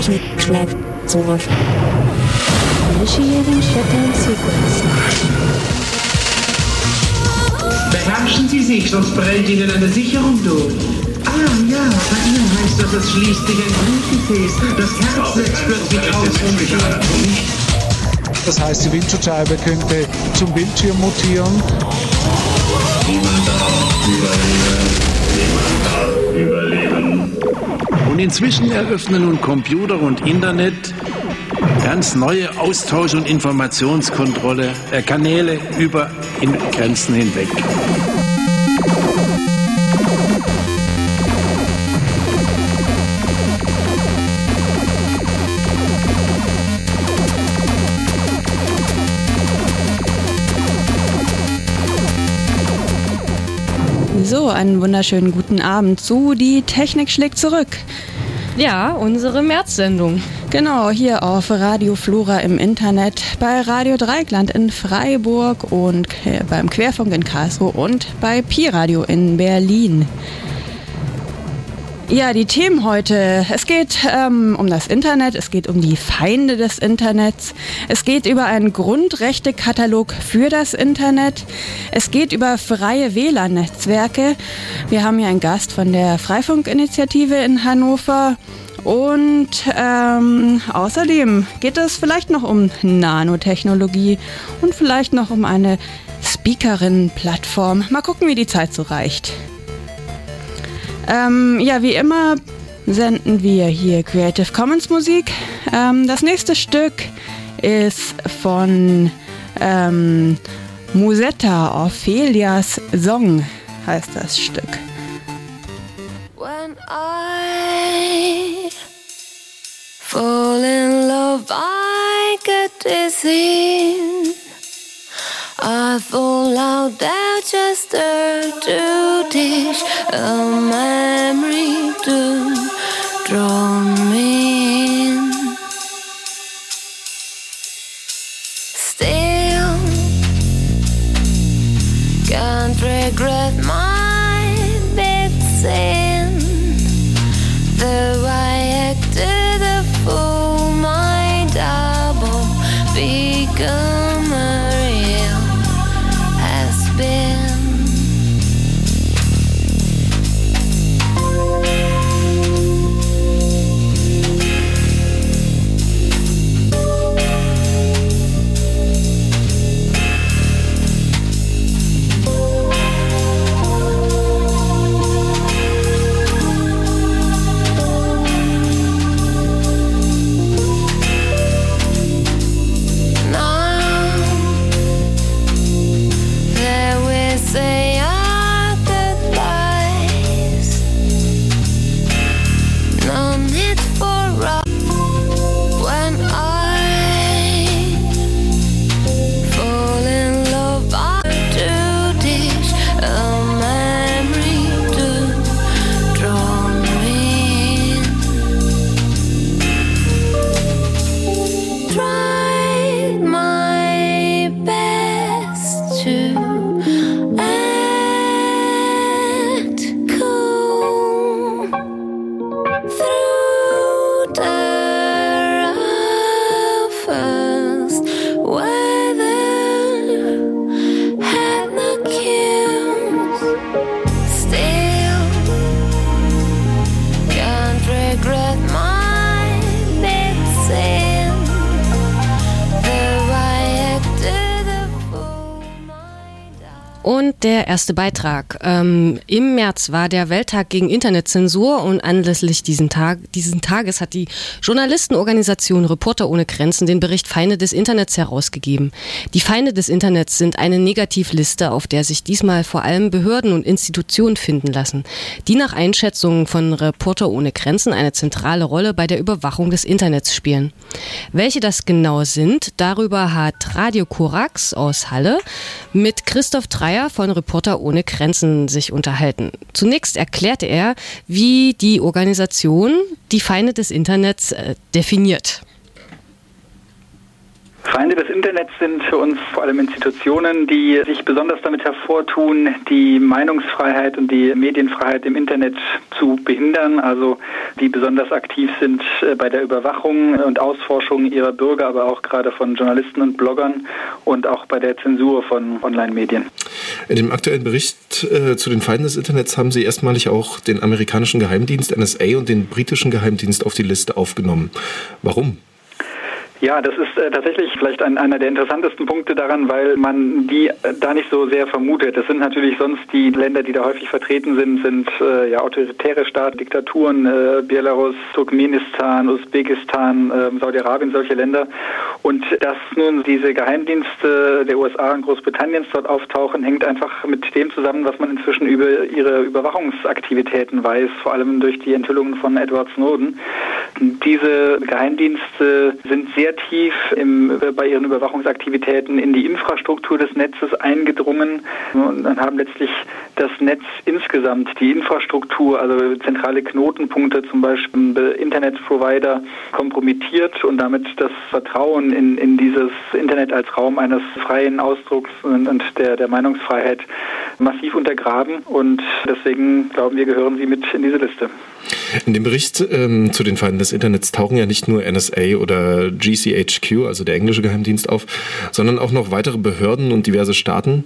Technik schlägt zurück. Initiating Shutdown Sequence. Beherrschen Sie sich, sonst brennt Ihnen eine Sicherung durch. Ah ja, bei Ihnen heißt das, es schließt sich ein Blutgefäß. Das Herz setzt plötzlich aus und Das heißt, die Windschutzscheibe könnte zum Bildschirm mutieren. Niemand darf überleben. Und inzwischen eröffnen nun Computer und Internet ganz neue Austausch- und Informationskontrolle äh, Kanäle über Grenzen hinweg. So, einen wunderschönen guten Abend zu Die Technik schlägt zurück. Ja, unsere März-Sendung. Genau, hier auf Radio Flora im Internet, bei Radio Dreigland in Freiburg und beim Querfunk in Karlsruhe und bei Pi Radio in Berlin. Ja, die Themen heute. Es geht ähm, um das Internet, es geht um die Feinde des Internets, es geht über einen Grundrechtekatalog für das Internet, es geht über freie WLAN-Netzwerke. Wir haben hier einen Gast von der Freifunkinitiative in Hannover. Und ähm, außerdem geht es vielleicht noch um Nanotechnologie und vielleicht noch um eine Speakerin-Plattform. Mal gucken, wie die Zeit so reicht. Ähm, ja, wie immer senden wir hier Creative Commons Musik. Ähm, das nächste Stück ist von ähm, Musetta, Ophelias Song heißt das Stück. When I fall in love, I get dizzy. I fall out there just to dish a memory to draw me in. Still can't regret my big. Erste Beitrag. Ähm, Im März war der Welttag gegen Internetzensur und anlässlich diesen, Tag, diesen Tages hat die Journalistenorganisation Reporter ohne Grenzen den Bericht Feinde des Internets herausgegeben. Die Feinde des Internets sind eine Negativliste, auf der sich diesmal vor allem Behörden und Institutionen finden lassen, die nach Einschätzungen von Reporter ohne Grenzen eine zentrale Rolle bei der Überwachung des Internets spielen. Welche das genau sind, darüber hat Radio Korax aus Halle mit Christoph Dreier von Reporter ohne Grenzen sich unterhalten. Zunächst erklärte er, wie die Organisation die Feinde des Internets äh, definiert. Feinde des Internets sind für uns vor allem Institutionen, die sich besonders damit hervortun, die Meinungsfreiheit und die Medienfreiheit im Internet zu behindern, also die besonders aktiv sind äh, bei der Überwachung und Ausforschung ihrer Bürger, aber auch gerade von Journalisten und Bloggern und auch bei der Zensur von Online-Medien. In dem aktuellen Bericht äh, zu den Feinden des Internets haben Sie erstmalig auch den amerikanischen Geheimdienst NSA und den britischen Geheimdienst auf die Liste aufgenommen. Warum? Ja, das ist äh, tatsächlich vielleicht ein, einer der interessantesten Punkte daran, weil man die äh, da nicht so sehr vermutet. Das sind natürlich sonst die Länder, die da häufig vertreten sind, sind äh, ja autoritäre Staaten, Diktaturen, äh, Belarus, Turkmenistan, Usbekistan, äh, Saudi-Arabien, solche Länder. Und dass nun diese Geheimdienste der USA und Großbritanniens dort auftauchen, hängt einfach mit dem zusammen, was man inzwischen über ihre Überwachungsaktivitäten weiß, vor allem durch die Enthüllungen von Edward Snowden. Diese Geheimdienste sind sehr tief im, bei ihren Überwachungsaktivitäten in die Infrastruktur des Netzes eingedrungen und dann haben letztlich das Netz insgesamt, die Infrastruktur, also zentrale Knotenpunkte, zum Beispiel Internetprovider, kompromittiert und damit das Vertrauen in, in dieses Internet als Raum eines freien Ausdrucks und, und der, der Meinungsfreiheit massiv untergraben. Und deswegen glauben wir, gehören sie mit in diese Liste. In dem Bericht ähm, zu den Feinden des Internets tauchen ja nicht nur NSA oder GCHQ, also der englische Geheimdienst, auf, sondern auch noch weitere Behörden und diverse Staaten.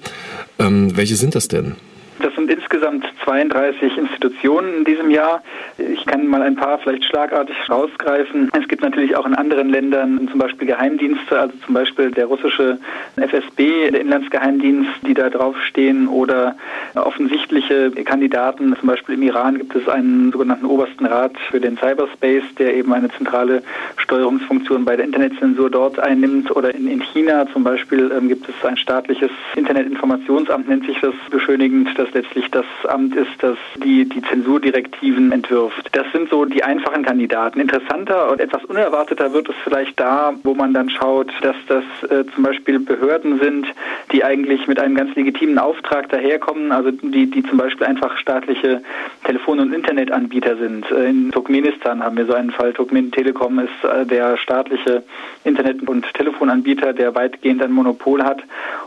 Ähm, welche sind das denn? Das sind insgesamt 32 Institutionen in diesem Jahr. Ich kann mal ein paar vielleicht schlagartig rausgreifen. Es gibt natürlich auch in anderen Ländern zum Beispiel Geheimdienste, also zum Beispiel der russische FSB, der Inlandsgeheimdienst, die da draufstehen oder offensichtliche Kandidaten. Zum Beispiel im Iran gibt es einen sogenannten Obersten Rat für den Cyberspace, der eben eine zentrale Steuerungsfunktion bei der Internetzensur dort einnimmt. Oder in, in China zum Beispiel ähm, gibt es ein staatliches Internetinformationsamt, nennt sich das beschönigend, das letztlich das Amt ist, das die, die Zensurdirektiven entwirft. Das sind so die einfachen Kandidaten. Interessanter und etwas unerwarteter wird es vielleicht da, wo man dann schaut, dass das äh, zum Beispiel Behörden sind, die eigentlich mit einem ganz legitimen Auftrag daherkommen, also die, die zum Beispiel einfach staatliche Telefon- und Internetanbieter sind. Äh, in Turkmenistan haben wir so einen Fall. Turkmen Telekom ist äh, der staatliche Internet- und Telefonanbieter, der weitgehend ein Monopol hat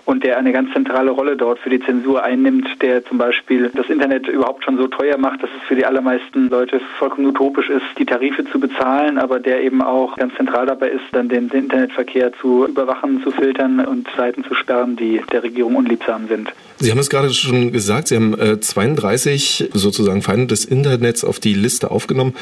und der eine ganz zentrale Rolle dort für die Zensur einnimmt, der zum Beispiel das Internet überhaupt schon so teuer macht, dass es für die allermeisten Leute vollkommen utopisch ist, die Tarife zu bezahlen, aber der eben auch ganz zentral dabei ist, dann den, Internetverkehr zu überwachen, zu filtern und Seiten zu sperren, die der Regierung unliebsam sind. Sie haben es gerade schon gesagt, Sie haben äh, 32 sozusagen Feinde des Internets auf die Liste aufgenommen.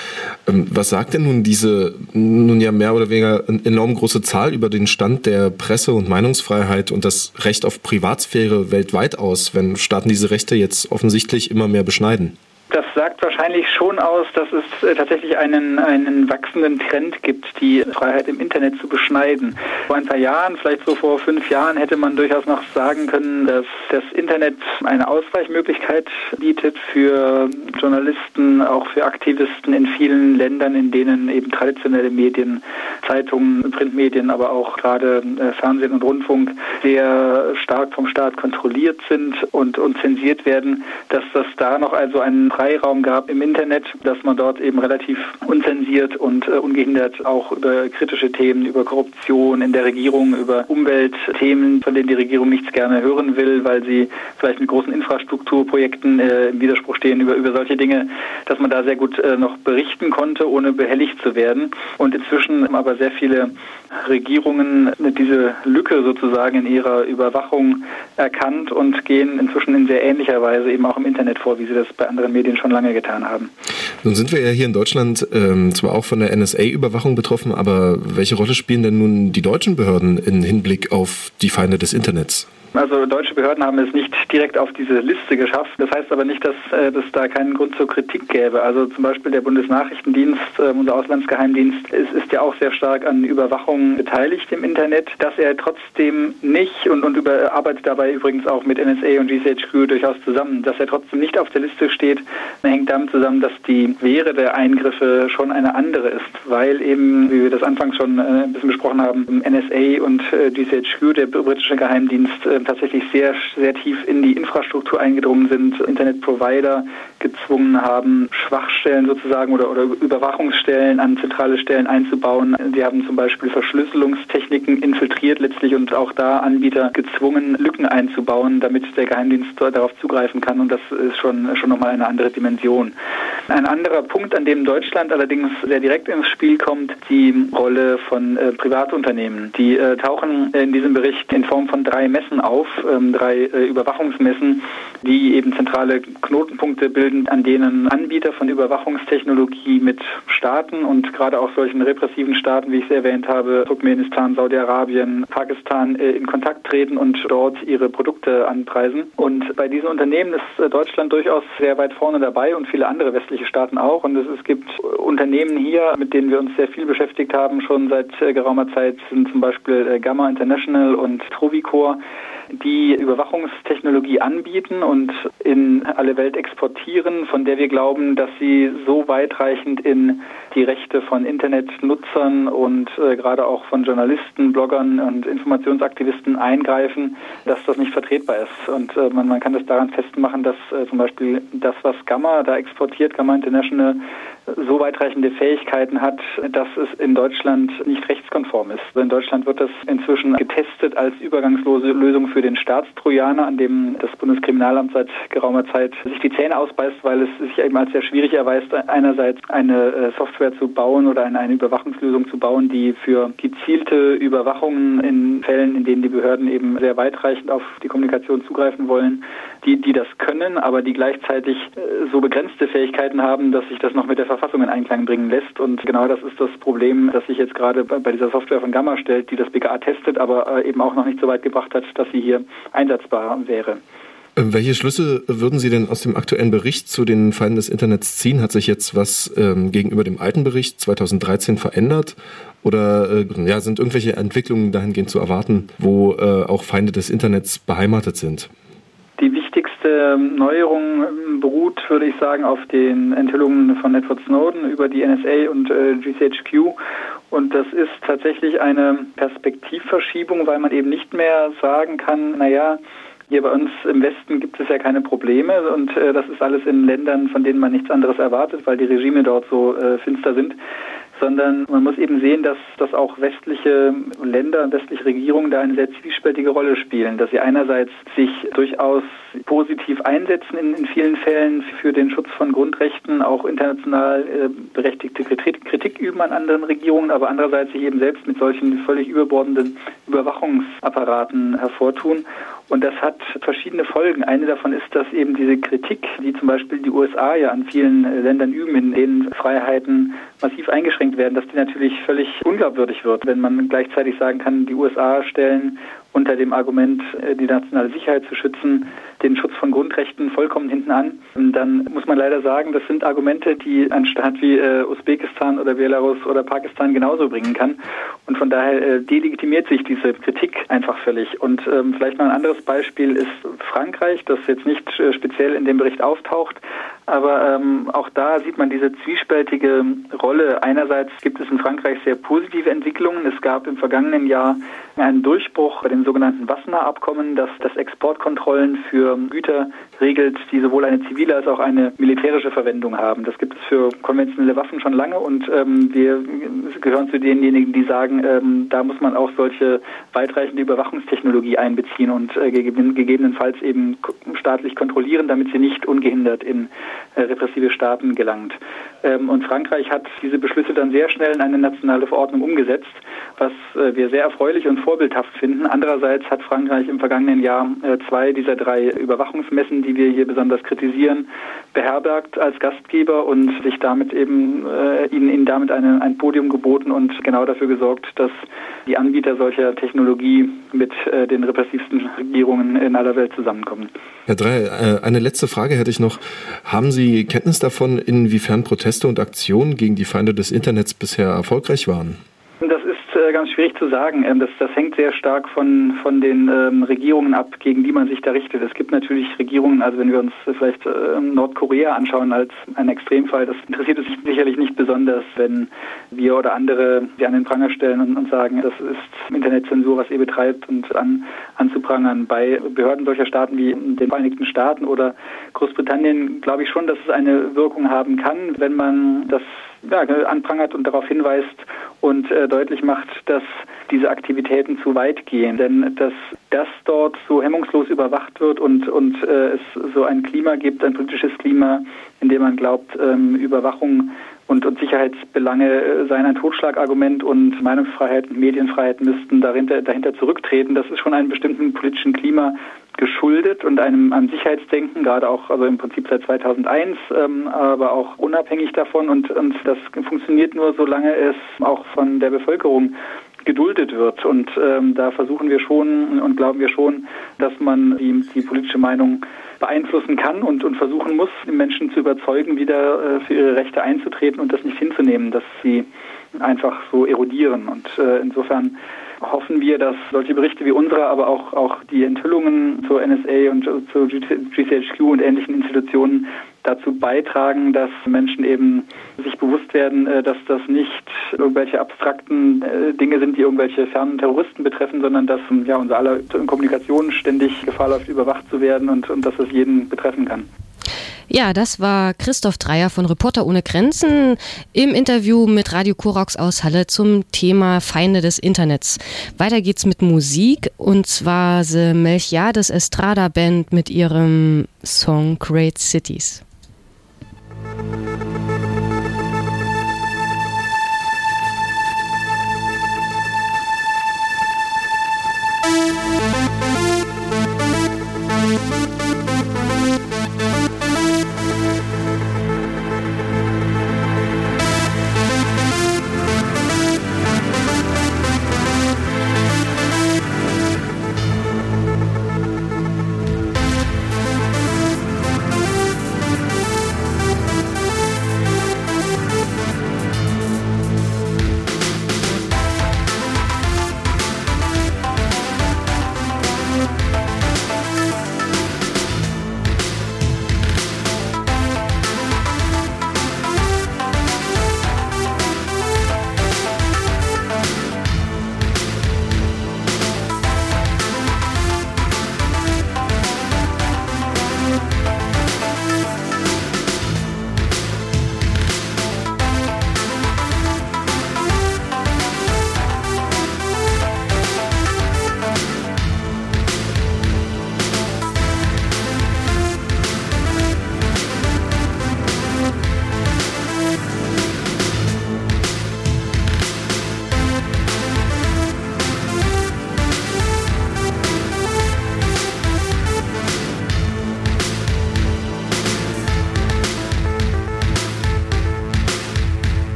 Ähm, was sagt denn nun diese nun ja mehr oder weniger enorm große Zahl über den Stand der Presse- und Meinungsfreiheit und das Recht auf Privatsphäre weltweit aus, wenn Staaten diese Rechte jetzt offensichtlich immer mehr beschneiden? Das sagt wahrscheinlich schon aus, dass es äh, tatsächlich einen, einen wachsenden Trend gibt, die Freiheit im Internet zu beschneiden. Vor ein paar Jahren, vielleicht so vor fünf Jahren, hätte man durchaus noch sagen können, dass das Internet eine Ausweichmöglichkeit bietet für Journalisten, auch für Aktivisten in vielen Ländern, in denen eben traditionelle Medien, Zeitungen, Printmedien, aber auch gerade äh, Fernsehen und Rundfunk sehr stark vom Staat kontrolliert sind und, und zensiert werden, dass das da noch also einen Freiraum gab im Internet, dass man dort eben relativ unzensiert und äh, ungehindert auch über kritische Themen, über Korruption in der Regierung, über Umweltthemen, von denen die Regierung nichts gerne hören will, weil sie vielleicht mit großen Infrastrukturprojekten äh, im Widerspruch stehen, über, über solche Dinge, dass man da sehr gut äh, noch berichten konnte, ohne behelligt zu werden. Und inzwischen haben aber sehr viele Regierungen diese Lücke sozusagen in ihrer Überwachung erkannt und gehen inzwischen in sehr ähnlicher Weise eben auch im Internet vor, wie sie das bei anderen Medien schon lange getan haben. Nun sind wir ja hier in Deutschland ähm, zwar auch von der NSA-Überwachung betroffen, aber welche Rolle spielen denn nun die deutschen Behörden im Hinblick auf die Feinde des Internets? Also deutsche Behörden haben es nicht direkt auf diese Liste geschafft. Das heißt aber nicht, dass äh, es da keinen Grund zur Kritik gäbe. Also zum Beispiel der Bundesnachrichtendienst, äh, unser Auslandsgeheimdienst, ist, ist ja auch sehr stark an Überwachung beteiligt im Internet. Dass er trotzdem nicht und, und über, arbeitet dabei übrigens auch mit NSA und GCHQ durchaus zusammen, dass er trotzdem nicht auf der Liste steht, hängt damit zusammen, dass die Wehre der Eingriffe schon eine andere ist, weil eben, wie wir das anfangs schon äh, ein bisschen besprochen haben, NSA und äh, GCHQ, der britische Geheimdienst, äh, tatsächlich sehr, sehr tief in die Infrastruktur eingedrungen sind, Internetprovider gezwungen haben, Schwachstellen sozusagen oder, oder Überwachungsstellen an zentrale Stellen einzubauen. Die haben zum Beispiel Verschlüsselungstechniken infiltriert letztlich und auch da Anbieter gezwungen, Lücken einzubauen, damit der Geheimdienst darauf zugreifen kann. Und das ist schon, schon nochmal eine andere Dimension. Ein anderer Punkt, an dem Deutschland allerdings sehr direkt ins Spiel kommt, die Rolle von äh, Privatunternehmen. Die äh, tauchen in diesem Bericht in Form von drei Messen auf, ähm, drei äh, Überwachungsmessen, die eben zentrale Knotenpunkte bilden, an denen Anbieter von Überwachungstechnologie mit Staaten und gerade auch solchen repressiven Staaten, wie ich es erwähnt habe, Turkmenistan, Saudi-Arabien, Pakistan, äh, in Kontakt treten und dort ihre Produkte anpreisen. Und bei diesen Unternehmen ist äh, Deutschland durchaus sehr weit vorne dabei und viele andere westliche Staaten auch. Und es, gibt Unternehmen hier, mit denen wir uns sehr viel beschäftigt haben, schon seit äh, geraumer Zeit, sind zum Beispiel Gamma International und Trovicor die Überwachungstechnologie anbieten und in alle Welt exportieren, von der wir glauben, dass sie so weitreichend in die Rechte von Internetnutzern und äh, gerade auch von Journalisten, Bloggern und Informationsaktivisten eingreifen, dass das nicht vertretbar ist. Und äh, man, man kann das daran festmachen, dass äh, zum Beispiel das, was Gamma da exportiert, Gamma International, so weitreichende Fähigkeiten hat, dass es in Deutschland nicht rechtskonform ist. In Deutschland wird das inzwischen getestet als übergangslose Lösung für den Staatstrojaner, an dem das Bundeskriminalamt seit geraumer Zeit sich die Zähne ausbeißt, weil es sich eben als sehr schwierig erweist, einerseits eine äh, Software zu bauen oder eine, Überwachungslösung zu bauen, die für gezielte Überwachungen in Fällen, in denen die Behörden eben sehr weitreichend auf die Kommunikation zugreifen wollen, die, die das können, aber die gleichzeitig äh, so begrenzte Fähigkeiten haben, dass sich das noch mit der Verfassung in Einklang bringen lässt. Und genau das ist das Problem, das sich jetzt gerade bei dieser Software von Gamma stellt, die das BKA testet, aber äh, eben auch noch nicht so weit gebracht hat, dass sie hier einsatzbar wäre. Ähm, welche Schlüsse würden Sie denn aus dem aktuellen Bericht zu den Feinden des Internets ziehen? Hat sich jetzt was ähm, gegenüber dem alten Bericht 2013 verändert? Oder äh, ja, sind irgendwelche Entwicklungen dahingehend zu erwarten, wo äh, auch Feinde des Internets beheimatet sind? Wichtigste Neuerung ähm, beruht, würde ich sagen, auf den Enthüllungen von Edward Snowden über die NSA und äh, GCHQ. Und das ist tatsächlich eine Perspektivverschiebung, weil man eben nicht mehr sagen kann, naja, hier bei uns im Westen gibt es ja keine Probleme und äh, das ist alles in Ländern, von denen man nichts anderes erwartet, weil die Regime dort so äh, finster sind sondern man muss eben sehen, dass, dass auch westliche Länder westliche Regierungen da eine sehr zwiespältige Rolle spielen, dass sie einerseits sich durchaus positiv einsetzen in, in vielen Fällen für den Schutz von Grundrechten, auch international äh, berechtigte Kritik, Kritik üben an anderen Regierungen, aber andererseits sich eben selbst mit solchen völlig überbordenden Überwachungsapparaten hervortun. Und das hat verschiedene Folgen. Eine davon ist, dass eben diese Kritik, die zum Beispiel die USA ja an vielen Ländern üben, in denen Freiheiten massiv eingeschränkt werden, dass die natürlich völlig unglaubwürdig wird, wenn man gleichzeitig sagen kann, die USA stellen unter dem Argument, äh, die nationale Sicherheit zu schützen, den Schutz von Grundrechten vollkommen hinten an. Dann muss man leider sagen, das sind Argumente, die ein Staat wie äh, Usbekistan oder Belarus oder Pakistan genauso bringen kann. Und von daher äh, delegitimiert sich diese Kritik einfach völlig. Und ähm, vielleicht noch ein anderes Beispiel ist Frankreich, das jetzt nicht äh, speziell in dem Bericht auftaucht, aber ähm, auch da sieht man diese zwiespältige Rolle. Einerseits gibt es in Frankreich sehr positive Entwicklungen. Es gab im vergangenen Jahr einen Durchbruch bei dem sogenannten Wassenaar-Abkommen, das das Exportkontrollen für Güter regelt, die sowohl eine zivile als auch eine militärische Verwendung haben. Das gibt es für konventionelle Waffen schon lange und ähm, wir gehören zu denjenigen, die sagen, ähm, da muss man auch solche weitreichende Überwachungstechnologie einbeziehen und äh, gegebenenfalls eben staatlich kontrollieren, damit sie nicht ungehindert in äh, repressive Staaten gelangt. Ähm, und Frankreich hat diese Beschlüsse dann sehr schnell in eine nationale Verordnung umgesetzt, was äh, wir sehr erfreulich und vorbildhaft finden. Andererseits hat Frankreich im vergangenen Jahr äh, zwei dieser drei Überwachungsmessen, die wir hier besonders kritisieren, beherbergt als Gastgeber und sich damit eben äh, ihnen, ihnen damit eine, ein Podium geboten und genau dafür gesorgt, dass die Anbieter solcher Technologie mit äh, den repressivsten Regierungen in aller Welt zusammenkommen. Herr Drey, äh, eine letzte Frage hätte ich noch. Haben Sie Kenntnis davon, inwiefern Proteste und Aktionen gegen die Feinde des Internets bisher erfolgreich waren? Das ist äh, ganz schwierig zu sagen. Ähm, das, das hängt sehr stark von, von den ähm, Regierungen ab, gegen die man sich da richtet. Es gibt natürlich Regierungen, also wenn wir uns vielleicht äh, Nordkorea anschauen als ein Extremfall, das interessiert es sicherlich nicht besonders, wenn wir oder andere sie an den Pranger stellen und, und sagen, das ist Internetzensur, was ihr betreibt und an, anzuprangern. Bei Behörden solcher Staaten wie den Vereinigten Staaten oder Großbritannien glaube ich schon, dass es eine Wirkung haben kann, wenn man das ja, anprangert und darauf hinweist und äh, deutlich macht, dass diese Aktivitäten zu weit gehen. Denn dass das dort so hemmungslos überwacht wird und, und äh, es so ein Klima gibt, ein politisches Klima, in dem man glaubt, ähm, Überwachung und, und Sicherheitsbelange äh, seien ein Totschlagargument und Meinungsfreiheit und Medienfreiheit müssten dahinter, dahinter zurücktreten. Das ist schon einem bestimmten politischen Klima geschuldet und einem, einem Sicherheitsdenken, gerade auch also im Prinzip seit 2001, ähm, aber auch unabhängig davon. Und, und das funktioniert nur, solange es auch von der Bevölkerung geduldet wird. Und ähm, da versuchen wir schon und glauben wir schon, dass man die, die politische Meinung beeinflussen kann und, und versuchen muss, die Menschen zu überzeugen, wieder äh, für ihre Rechte einzutreten und das nicht hinzunehmen, dass sie einfach so erodieren. Und äh, insofern hoffen wir, dass solche Berichte wie unsere, aber auch, auch die Enthüllungen zur NSA und zur GCHQ und ähnlichen Institutionen dazu beitragen, dass Menschen eben sich bewusst werden, äh, dass das nicht irgendwelche abstrakten äh, Dinge sind, die irgendwelche fernen Terroristen betreffen, sondern dass ja unser aller Kommunikation ständig Gefahr läuft, überwacht zu werden und, und dass es jeden betreffen kann. Ja, das war Christoph Dreier von Reporter ohne Grenzen im Interview mit Radio Korax aus Halle zum Thema Feinde des Internets. Weiter geht's mit Musik und zwar The Melchiades Estrada Band mit ihrem Song Great Cities.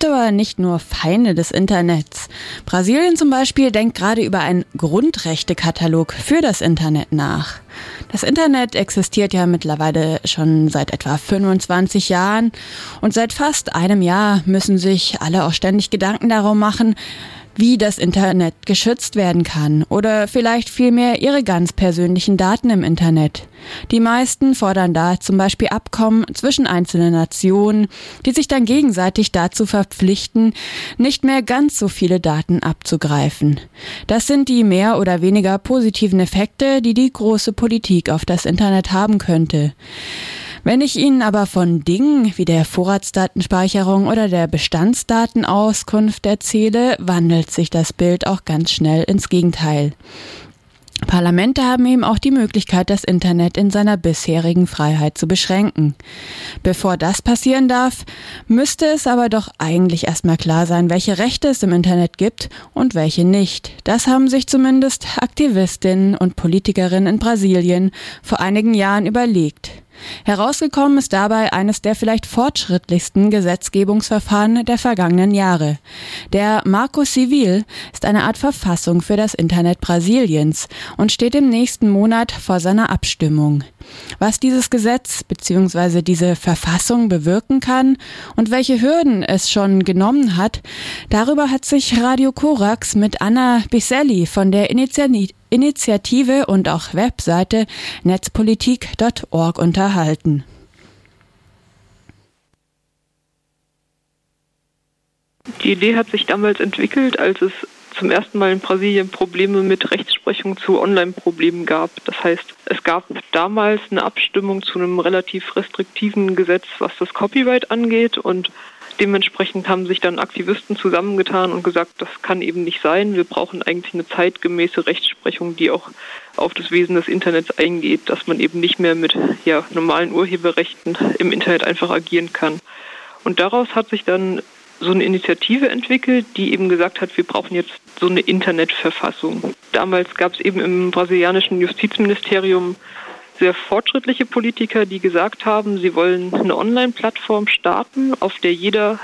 Gibt aber nicht nur Feinde des Internets. Brasilien zum Beispiel denkt gerade über einen Grundrechtekatalog für das Internet nach. Das Internet existiert ja mittlerweile schon seit etwa 25 Jahren und seit fast einem Jahr müssen sich alle auch ständig Gedanken darum machen, wie das Internet geschützt werden kann oder vielleicht vielmehr ihre ganz persönlichen Daten im Internet. Die meisten fordern da zum Beispiel Abkommen zwischen einzelnen Nationen, die sich dann gegenseitig dazu verpflichten, nicht mehr ganz so viele Daten abzugreifen. Das sind die mehr oder weniger positiven Effekte, die die große Politik auf das Internet haben könnte. Wenn ich Ihnen aber von Dingen wie der Vorratsdatenspeicherung oder der Bestandsdatenauskunft erzähle, wandelt sich das Bild auch ganz schnell ins Gegenteil. Parlamente haben eben auch die Möglichkeit, das Internet in seiner bisherigen Freiheit zu beschränken. Bevor das passieren darf, müsste es aber doch eigentlich erstmal klar sein, welche Rechte es im Internet gibt und welche nicht. Das haben sich zumindest Aktivistinnen und Politikerinnen in Brasilien vor einigen Jahren überlegt. Herausgekommen ist dabei eines der vielleicht fortschrittlichsten Gesetzgebungsverfahren der vergangenen Jahre. Der Marco Civil ist eine Art Verfassung für das Internet Brasiliens und steht im nächsten Monat vor seiner Abstimmung. Was dieses Gesetz bzw. diese Verfassung bewirken kann und welche Hürden es schon genommen hat, darüber hat sich Radio Korax mit Anna Biselli von der Initiative Initiative und auch Webseite netzpolitik.org unterhalten. Die Idee hat sich damals entwickelt, als es zum ersten Mal in Brasilien Probleme mit Rechtsprechung zu Online-Problemen gab. Das heißt, es gab damals eine Abstimmung zu einem relativ restriktiven Gesetz, was das Copyright angeht und Dementsprechend haben sich dann Aktivisten zusammengetan und gesagt, das kann eben nicht sein. Wir brauchen eigentlich eine zeitgemäße Rechtsprechung, die auch auf das Wesen des Internets eingeht, dass man eben nicht mehr mit ja, normalen Urheberrechten im Internet einfach agieren kann. Und daraus hat sich dann so eine Initiative entwickelt, die eben gesagt hat, wir brauchen jetzt so eine Internetverfassung. Damals gab es eben im brasilianischen Justizministerium sehr fortschrittliche Politiker, die gesagt haben, sie wollen eine Online-Plattform starten, auf der jeder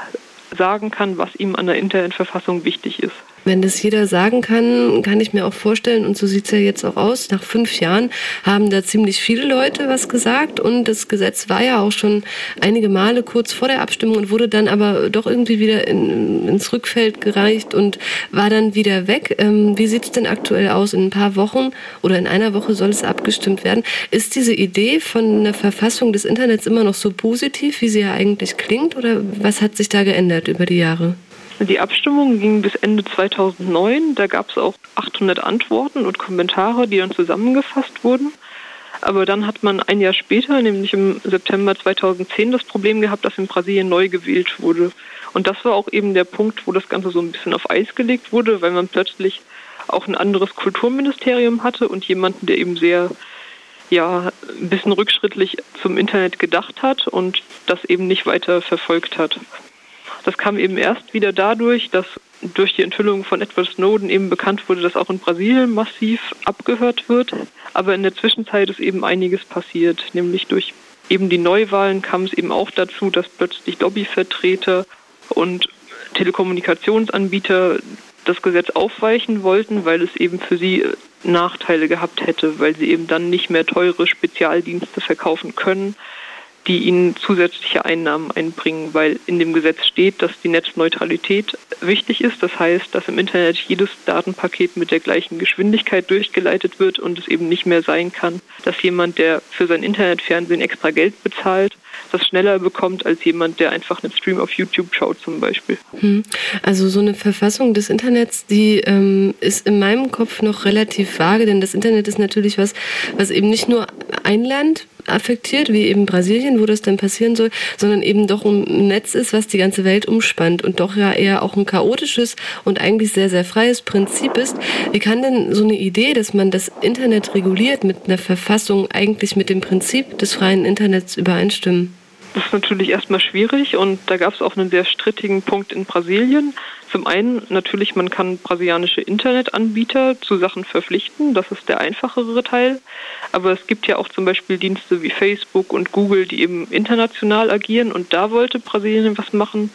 sagen kann, was ihm an der Internetverfassung wichtig ist. Wenn das jeder sagen kann, kann ich mir auch vorstellen, und so sieht es ja jetzt auch aus, nach fünf Jahren haben da ziemlich viele Leute was gesagt und das Gesetz war ja auch schon einige Male kurz vor der Abstimmung und wurde dann aber doch irgendwie wieder in, ins Rückfeld gereicht und war dann wieder weg. Ähm, wie sieht es denn aktuell aus? In ein paar Wochen oder in einer Woche soll es abgestimmt werden. Ist diese Idee von einer Verfassung des Internets immer noch so positiv, wie sie ja eigentlich klingt oder was hat sich da geändert über die Jahre? Die Abstimmung ging bis Ende 2009. Da gab es auch 800 Antworten und Kommentare, die dann zusammengefasst wurden. Aber dann hat man ein Jahr später, nämlich im September 2010, das Problem gehabt, dass in Brasilien neu gewählt wurde. Und das war auch eben der Punkt, wo das Ganze so ein bisschen auf Eis gelegt wurde, weil man plötzlich auch ein anderes Kulturministerium hatte und jemanden, der eben sehr, ja, ein bisschen rückschrittlich zum Internet gedacht hat und das eben nicht weiter verfolgt hat. Das kam eben erst wieder dadurch, dass durch die Enthüllung von Edward Snowden eben bekannt wurde, dass auch in Brasilien massiv abgehört wird. Aber in der Zwischenzeit ist eben einiges passiert, nämlich durch eben die Neuwahlen kam es eben auch dazu, dass plötzlich Lobbyvertreter und Telekommunikationsanbieter das Gesetz aufweichen wollten, weil es eben für sie Nachteile gehabt hätte, weil sie eben dann nicht mehr teure Spezialdienste verkaufen können, die ihnen zusätzliche Einnahmen einbringen, weil in dem Gesetz steht, dass die Netzneutralität wichtig ist. Das heißt, dass im Internet jedes Datenpaket mit der gleichen Geschwindigkeit durchgeleitet wird und es eben nicht mehr sein kann, dass jemand, der für sein Internetfernsehen extra Geld bezahlt, das schneller bekommt als jemand, der einfach einen Stream auf YouTube schaut zum Beispiel. Hm. Also so eine Verfassung des Internets, die ähm, ist in meinem Kopf noch relativ vage, denn das Internet ist natürlich was, was eben nicht nur ein Land affektiert, wie eben Brasilien, wo das dann passieren soll, sondern eben doch ein Netz ist, was die ganze Welt umspannt und doch ja eher auch ein chaotisches und eigentlich sehr, sehr freies Prinzip ist. Wie kann denn so eine Idee, dass man das Internet reguliert mit einer Verfassung eigentlich mit dem Prinzip des freien Internets übereinstimmen? Das ist natürlich erstmal schwierig und da gab es auch einen sehr strittigen Punkt in Brasilien. Zum einen natürlich, man kann brasilianische Internetanbieter zu Sachen verpflichten, das ist der einfachere Teil. Aber es gibt ja auch zum Beispiel Dienste wie Facebook und Google, die eben international agieren und da wollte Brasilien was machen.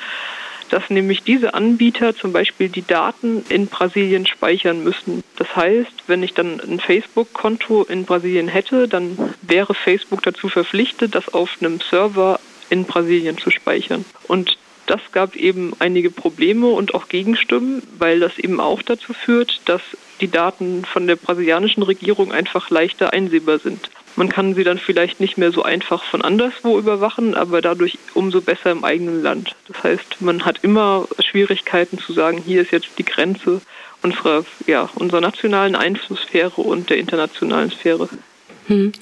dass nämlich diese Anbieter zum Beispiel die Daten in Brasilien speichern müssen. Das heißt, wenn ich dann ein Facebook-Konto in Brasilien hätte, dann wäre Facebook dazu verpflichtet, das auf einem Server in Brasilien zu speichern. Und das gab eben einige Probleme und auch Gegenstimmen, weil das eben auch dazu führt, dass die Daten von der brasilianischen Regierung einfach leichter einsehbar sind. Man kann sie dann vielleicht nicht mehr so einfach von anderswo überwachen, aber dadurch umso besser im eigenen Land. Das heißt, man hat immer Schwierigkeiten zu sagen, hier ist jetzt die Grenze unserer, ja, unserer nationalen Einflusssphäre und der internationalen Sphäre. Hm.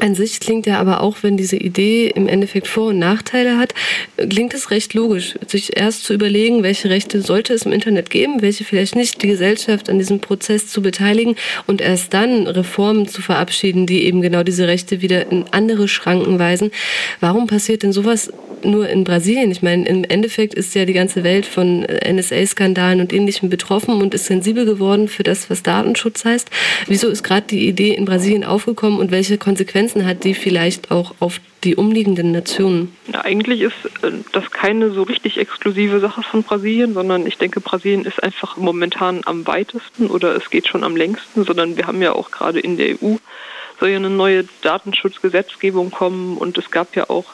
An sich klingt ja aber auch, wenn diese Idee im Endeffekt Vor- und Nachteile hat, klingt es recht logisch, sich erst zu überlegen, welche Rechte sollte es im Internet geben, welche vielleicht nicht, die Gesellschaft an diesem Prozess zu beteiligen und erst dann Reformen zu verabschieden, die eben genau diese Rechte wieder in andere Schranken weisen. Warum passiert denn sowas nur in Brasilien? Ich meine, im Endeffekt ist ja die ganze Welt von NSA-Skandalen und Ähnlichem betroffen und ist sensibel geworden für das, was Datenschutz heißt. Wieso ist gerade die Idee in Brasilien aufgekommen und welche Konsequenzen hat die vielleicht auch auf die umliegenden Nationen? Ja, eigentlich ist äh, das keine so richtig exklusive Sache von Brasilien, sondern ich denke, Brasilien ist einfach momentan am weitesten oder es geht schon am längsten, sondern wir haben ja auch gerade in der EU soll ja eine neue Datenschutzgesetzgebung kommen und es gab ja auch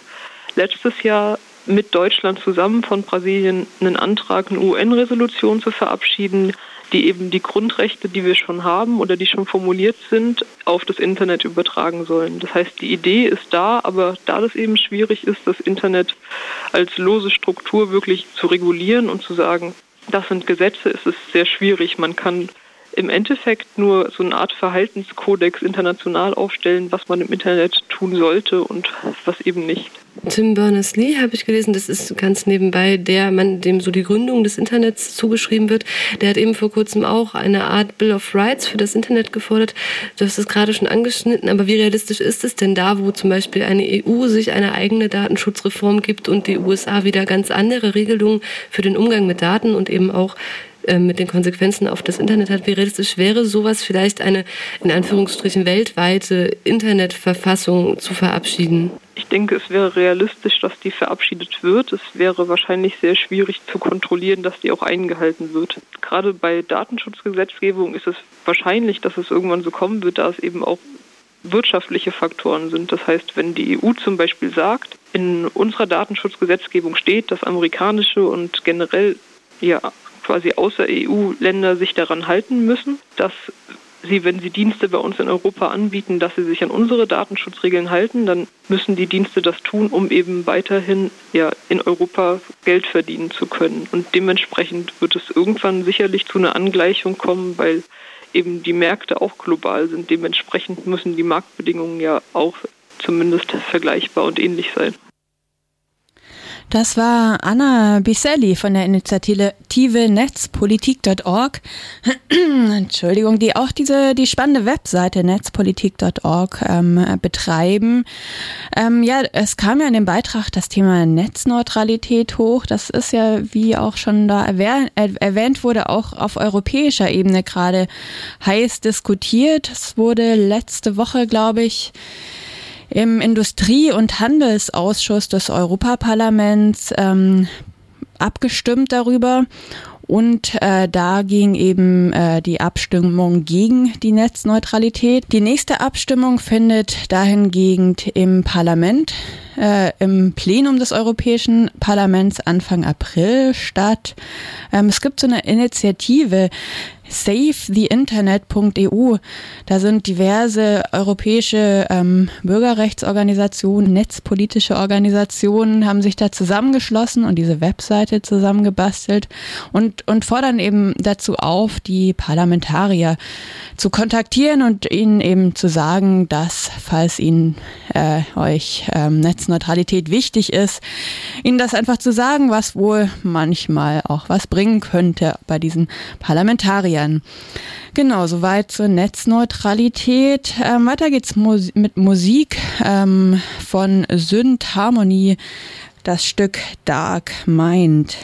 letztes Jahr mit Deutschland zusammen von Brasilien einen Antrag, eine UN-Resolution zu verabschieden, die eben die Grundrechte, die wir schon haben oder die schon formuliert sind, auf das Internet übertragen sollen. Das heißt, die Idee ist da, aber da das eben schwierig ist, das Internet als lose Struktur wirklich zu regulieren und zu sagen, das sind Gesetze, ist es sehr schwierig. Man kann im Endeffekt nur so eine Art Verhaltenskodex international aufstellen, was man im Internet tun sollte und was eben nicht. Tim Berners-Lee habe ich gelesen, das ist ganz nebenbei der Mann, dem so die Gründung des Internets zugeschrieben wird. Der hat eben vor kurzem auch eine Art Bill of Rights für das Internet gefordert. Du hast es gerade schon angeschnitten, aber wie realistisch ist es denn da, wo zum Beispiel eine EU sich eine eigene Datenschutzreform gibt und die USA wieder ganz andere Regelungen für den Umgang mit Daten und eben auch mit den Konsequenzen auf das Internet hat. Wie realistisch wäre sowas vielleicht eine in Anführungsstrichen weltweite Internetverfassung zu verabschieden? Ich denke, es wäre realistisch, dass die verabschiedet wird. Es wäre wahrscheinlich sehr schwierig zu kontrollieren, dass die auch eingehalten wird. Gerade bei Datenschutzgesetzgebung ist es wahrscheinlich, dass es irgendwann so kommen wird, da es eben auch wirtschaftliche Faktoren sind. Das heißt, wenn die EU zum Beispiel sagt, in unserer Datenschutzgesetzgebung steht, dass amerikanische und generell ja quasi außer EU-Länder sich daran halten müssen, dass sie, wenn sie Dienste bei uns in Europa anbieten, dass sie sich an unsere Datenschutzregeln halten, dann müssen die Dienste das tun, um eben weiterhin ja in Europa Geld verdienen zu können. Und dementsprechend wird es irgendwann sicherlich zu einer Angleichung kommen, weil eben die Märkte auch global sind. Dementsprechend müssen die Marktbedingungen ja auch zumindest vergleichbar und ähnlich sein. Das war Anna Biselli von der Initiative Netzpolitik.org. Entschuldigung, die auch diese die spannende Webseite Netzpolitik.org ähm, betreiben. Ähm, ja, es kam ja in dem Beitrag das Thema Netzneutralität hoch. Das ist ja, wie auch schon da erwähnt wurde, auch auf europäischer Ebene gerade heiß diskutiert. Es wurde letzte Woche, glaube ich, im Industrie- und Handelsausschuss des Europaparlaments ähm, abgestimmt darüber. Und äh, da ging eben äh, die Abstimmung gegen die Netzneutralität. Die nächste Abstimmung findet dahingegen im Parlament, äh, im Plenum des Europäischen Parlaments Anfang April statt. Ähm, es gibt so eine Initiative, SaveTheInternet.eu. Da sind diverse europäische ähm, Bürgerrechtsorganisationen, netzpolitische Organisationen haben sich da zusammengeschlossen und diese Webseite zusammengebastelt und, und fordern eben dazu auf, die Parlamentarier zu kontaktieren und ihnen eben zu sagen, dass, falls ihnen äh, euch ähm, Netzneutralität wichtig ist, ihnen das einfach zu sagen, was wohl manchmal auch was bringen könnte bei diesen Parlamentariern. Genau, soweit zur Netzneutralität. Ähm, weiter geht's Mus mit Musik ähm, von Synth Harmony, das Stück Dark Mind.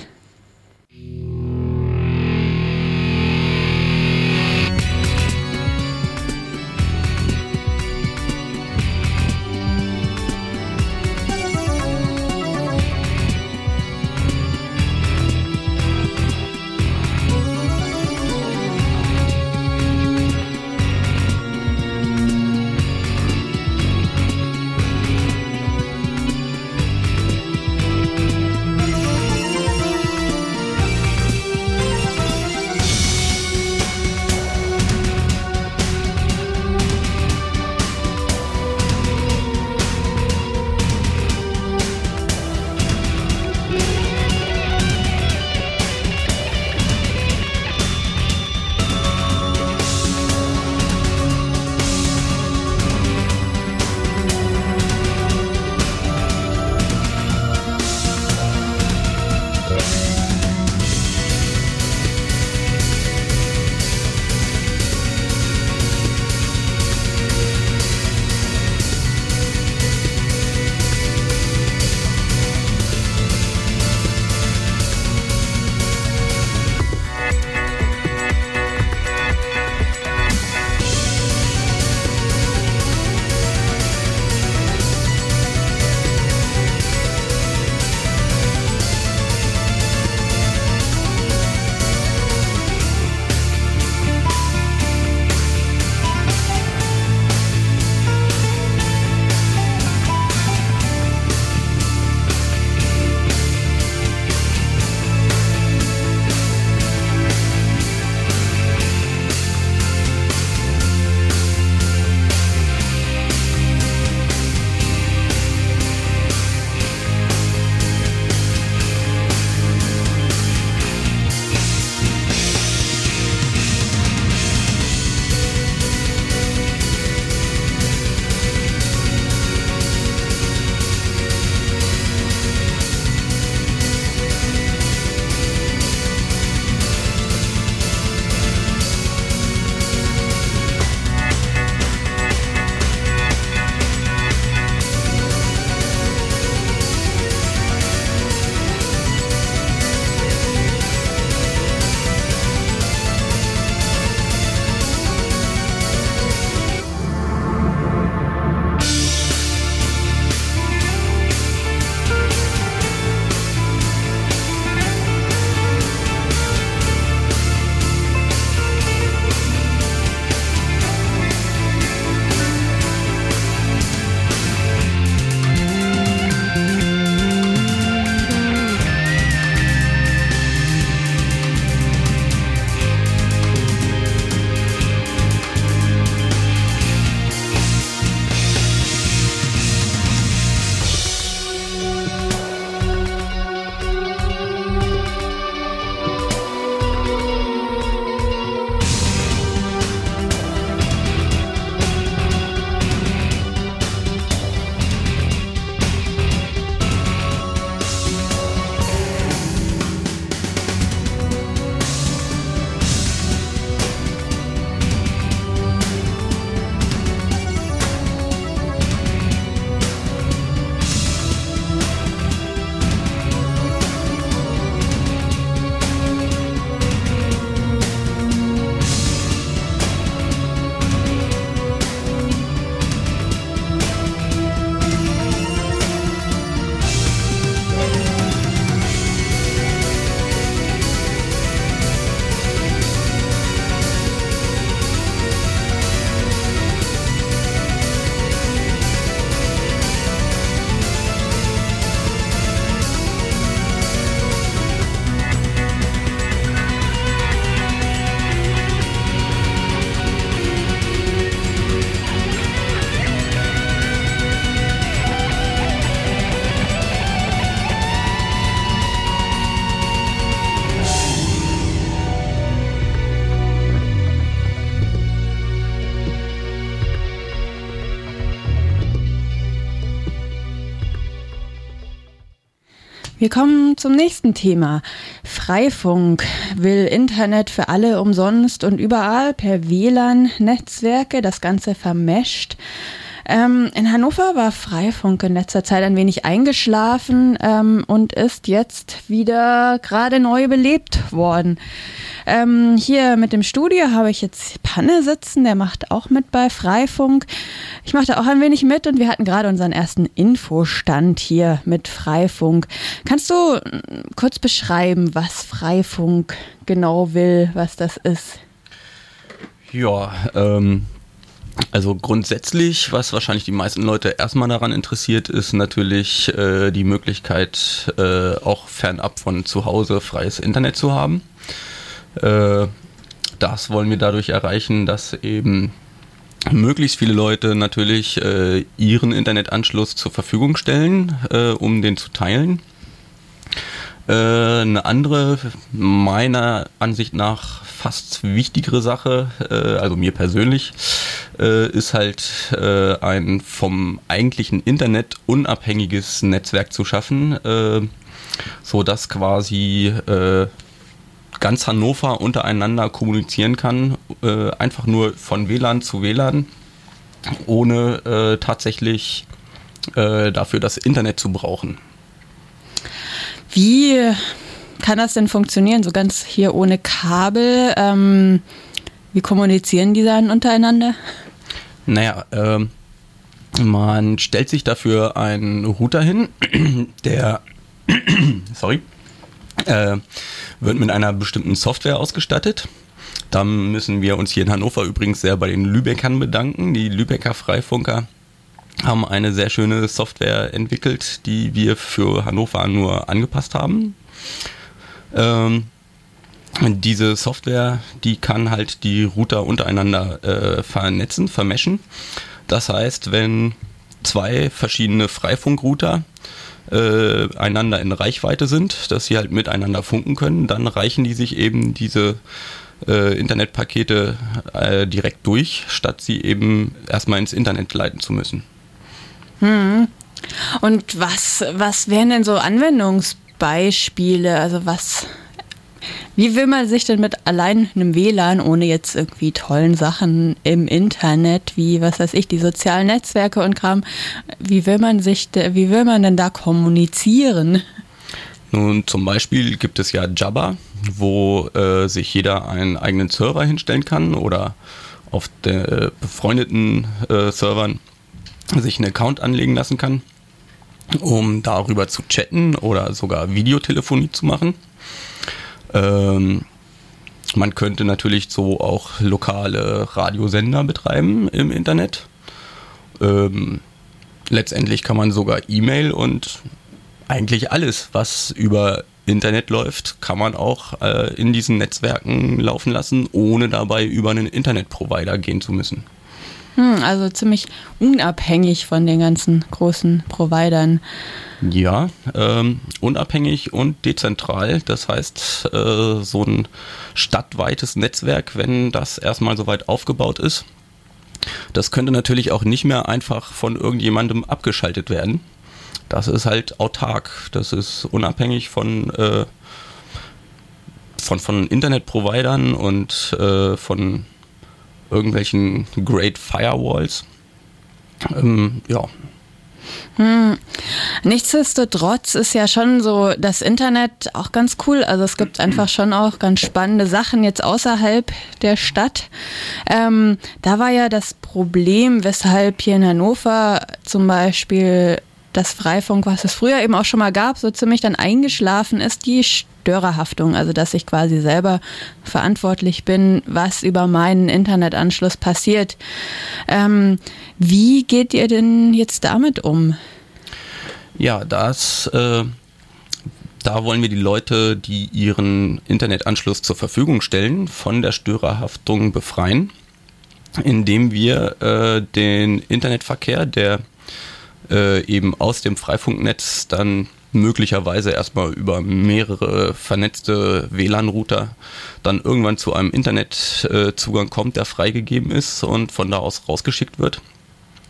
Kommen zum nächsten Thema. Freifunk will Internet für alle umsonst und überall per WLAN-Netzwerke, das Ganze vermescht. Ähm, in Hannover war Freifunk in letzter Zeit ein wenig eingeschlafen ähm, und ist jetzt wieder gerade neu belebt worden. Ähm, hier mit dem Studio habe ich jetzt Panne sitzen, der macht auch mit bei Freifunk. Ich machte auch ein wenig mit und wir hatten gerade unseren ersten Infostand hier mit Freifunk. Kannst du mm, kurz beschreiben, was Freifunk genau will, was das ist? Ja, ähm, also grundsätzlich, was wahrscheinlich die meisten Leute erstmal daran interessiert, ist natürlich äh, die Möglichkeit, äh, auch fernab von zu Hause freies Internet zu haben. Äh, das wollen wir dadurch erreichen, dass eben möglichst viele Leute natürlich äh, ihren Internetanschluss zur Verfügung stellen, äh, um den zu teilen. Äh, eine andere, meiner Ansicht nach fast wichtigere Sache, äh, also mir persönlich, äh, ist halt äh, ein vom eigentlichen Internet unabhängiges Netzwerk zu schaffen, äh, so dass quasi äh, ganz Hannover untereinander kommunizieren kann, äh, einfach nur von WLAN zu WLAN, ohne äh, tatsächlich äh, dafür das Internet zu brauchen. Wie kann das denn funktionieren, so ganz hier ohne Kabel? Ähm, wie kommunizieren die dann untereinander? Naja, ähm, man stellt sich dafür einen Router hin, der, sorry, äh, wird mit einer bestimmten Software ausgestattet. Da müssen wir uns hier in Hannover übrigens sehr bei den Lübeckern bedanken. Die Lübecker Freifunker haben eine sehr schöne Software entwickelt, die wir für Hannover nur angepasst haben. Ähm, diese Software, die kann halt die Router untereinander äh, vernetzen, vermeschen. Das heißt, wenn zwei verschiedene Freifunkrouter äh, einander in Reichweite sind, dass sie halt miteinander funken können, dann reichen die sich eben diese äh, Internetpakete äh, direkt durch, statt sie eben erstmal ins Internet leiten zu müssen. Hm. Und was, was wären denn so Anwendungsbeispiele? Also was, wie will man sich denn mit allein einem WLAN, ohne jetzt irgendwie tollen Sachen im Internet, wie, was weiß ich, die sozialen Netzwerke und Kram, wie will man sich, wie will man denn da kommunizieren? Nun, zum Beispiel gibt es ja Jabba, wo äh, sich jeder einen eigenen Server hinstellen kann oder auf der äh, befreundeten äh, Servern sich einen Account anlegen lassen kann, um darüber zu chatten oder sogar Videotelefonie zu machen. Ähm, man könnte natürlich so auch lokale Radiosender betreiben im Internet. Ähm, letztendlich kann man sogar E-Mail und eigentlich alles, was über Internet läuft, kann man auch äh, in diesen Netzwerken laufen lassen, ohne dabei über einen Internetprovider gehen zu müssen. Hm, also ziemlich unabhängig von den ganzen großen Providern. Ja, ähm, unabhängig und dezentral. Das heißt, äh, so ein stadtweites Netzwerk, wenn das erstmal soweit aufgebaut ist, das könnte natürlich auch nicht mehr einfach von irgendjemandem abgeschaltet werden. Das ist halt autark. Das ist unabhängig von, äh, von, von Internetprovidern und äh, von irgendwelchen Great Firewalls. Ähm, ja. Hm. Nichtsdestotrotz ist ja schon so das Internet auch ganz cool. Also es gibt einfach schon auch ganz spannende Sachen jetzt außerhalb der Stadt. Ähm, da war ja das Problem, weshalb hier in Hannover zum Beispiel das Freifunk, was es früher eben auch schon mal gab, so ziemlich dann eingeschlafen ist, die Störerhaftung, also dass ich quasi selber verantwortlich bin, was über meinen Internetanschluss passiert. Ähm, wie geht ihr denn jetzt damit um? Ja, das, äh, da wollen wir die Leute, die ihren Internetanschluss zur Verfügung stellen, von der Störerhaftung befreien, indem wir äh, den Internetverkehr, der äh, eben aus dem Freifunknetz dann möglicherweise erstmal über mehrere vernetzte WLAN-Router dann irgendwann zu einem Internetzugang kommt, der freigegeben ist und von da aus rausgeschickt wird.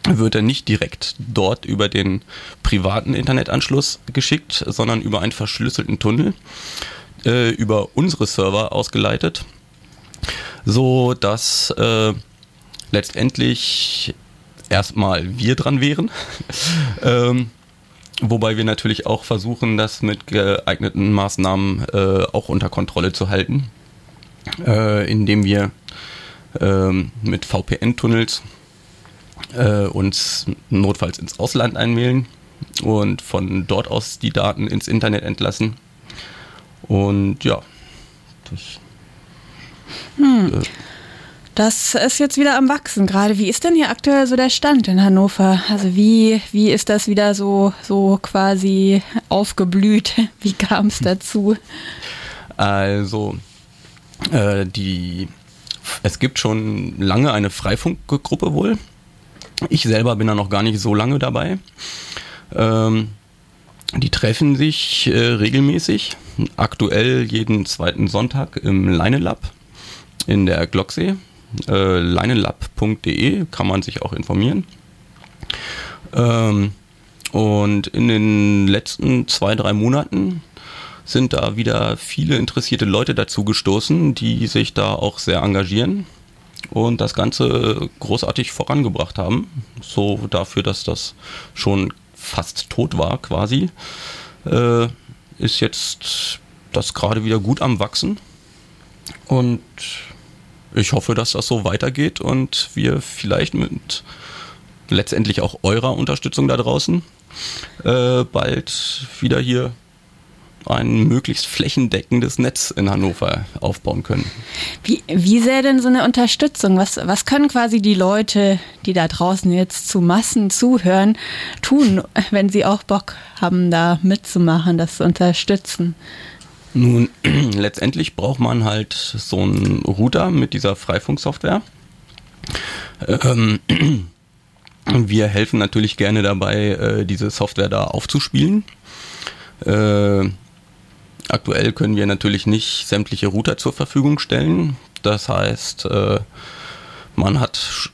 wird er nicht direkt dort über den privaten Internetanschluss geschickt, sondern über einen verschlüsselten Tunnel äh, über unsere Server ausgeleitet, so dass äh, letztendlich erstmal wir dran wären. ähm, wobei wir natürlich auch versuchen, das mit geeigneten Maßnahmen äh, auch unter Kontrolle zu halten, äh, indem wir ähm, mit VPN-Tunnels äh, uns notfalls ins Ausland einwählen und von dort aus die Daten ins Internet entlassen. Und ja, das. Hm. Das ist jetzt wieder am Wachsen gerade. Wie ist denn hier aktuell so der Stand in Hannover? Also wie, wie ist das wieder so, so quasi aufgeblüht? Wie kam es dazu? Also, äh, die, es gibt schon lange eine Freifunkgruppe wohl. Ich selber bin da noch gar nicht so lange dabei. Ähm, die treffen sich äh, regelmäßig, aktuell jeden zweiten Sonntag im Leinelab in der Glocksee. Äh, leinelab.de kann man sich auch informieren. Ähm, und in den letzten zwei, drei Monaten sind da wieder viele interessierte Leute dazu gestoßen, die sich da auch sehr engagieren und das Ganze großartig vorangebracht haben. So dafür, dass das schon fast tot war quasi, äh, ist jetzt das gerade wieder gut am Wachsen. Und ich hoffe, dass das so weitergeht und wir vielleicht mit letztendlich auch eurer Unterstützung da draußen äh, bald wieder hier ein möglichst flächendeckendes Netz in Hannover aufbauen können. Wie, wie sähe denn so eine Unterstützung? Was, was können quasi die Leute, die da draußen jetzt zu Massen zuhören, tun, wenn sie auch Bock haben, da mitzumachen, das zu unterstützen? Nun, letztendlich braucht man halt so einen Router mit dieser Freifunksoftware. Ähm, wir helfen natürlich gerne dabei, äh, diese Software da aufzuspielen. Äh, aktuell können wir natürlich nicht sämtliche Router zur Verfügung stellen. Das heißt, äh, man hat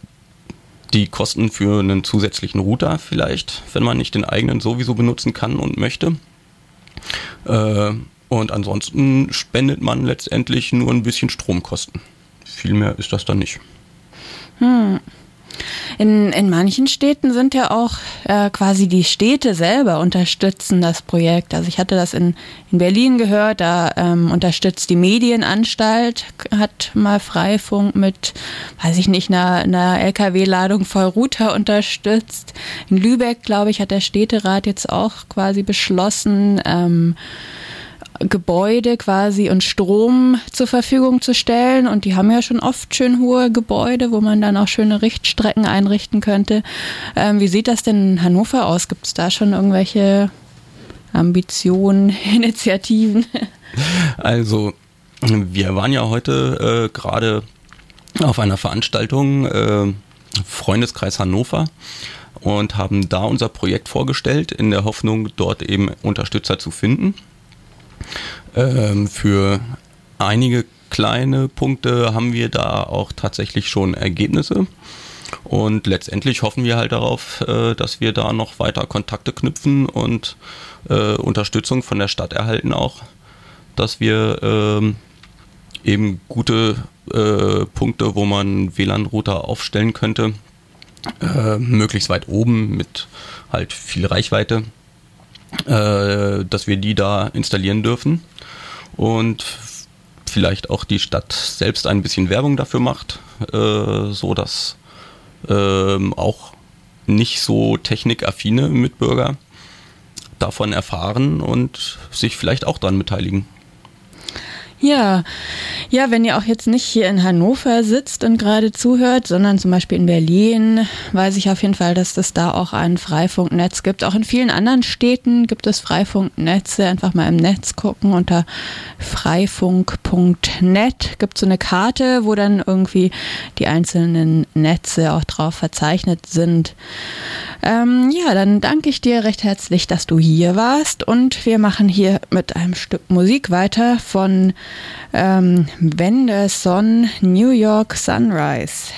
die Kosten für einen zusätzlichen Router vielleicht, wenn man nicht den eigenen sowieso benutzen kann und möchte. Äh, und ansonsten spendet man letztendlich nur ein bisschen Stromkosten. Viel mehr ist das dann nicht. Hm. In, in manchen Städten sind ja auch äh, quasi die Städte selber unterstützen das Projekt. Also ich hatte das in, in Berlin gehört, da ähm, unterstützt die Medienanstalt, hat mal Freifunk mit, weiß ich nicht, einer, einer LKW-Ladung voll Router unterstützt. In Lübeck, glaube ich, hat der Städterat jetzt auch quasi beschlossen, ähm, Gebäude quasi und Strom zur Verfügung zu stellen. Und die haben ja schon oft schön hohe Gebäude, wo man dann auch schöne Richtstrecken einrichten könnte. Ähm, wie sieht das denn in Hannover aus? Gibt es da schon irgendwelche Ambitionen, Initiativen? Also, wir waren ja heute äh, gerade auf einer Veranstaltung äh, Freundeskreis Hannover und haben da unser Projekt vorgestellt, in der Hoffnung, dort eben Unterstützer zu finden. Ähm, für einige kleine Punkte haben wir da auch tatsächlich schon Ergebnisse. Und letztendlich hoffen wir halt darauf, äh, dass wir da noch weiter Kontakte knüpfen und äh, Unterstützung von der Stadt erhalten auch, dass wir ähm, eben gute äh, Punkte, wo man WLAN-Router aufstellen könnte, möglichst weit oben mit halt viel Reichweite, äh, dass wir die da installieren dürfen und vielleicht auch die Stadt selbst ein bisschen Werbung dafür macht, äh, so dass ähm, auch nicht so technikaffine Mitbürger davon erfahren und sich vielleicht auch daran beteiligen. Ja, ja, wenn ihr auch jetzt nicht hier in Hannover sitzt und gerade zuhört, sondern zum Beispiel in Berlin, weiß ich auf jeden Fall, dass es da auch ein Freifunknetz gibt. Auch in vielen anderen Städten gibt es Freifunknetze. Einfach mal im Netz gucken unter freifunk.net gibt es so eine Karte, wo dann irgendwie die einzelnen Netze auch drauf verzeichnet sind. Ähm, ja, dann danke ich dir recht herzlich, dass du hier warst und wir machen hier mit einem Stück Musik weiter von ähm, Wenderson New York Sunrise.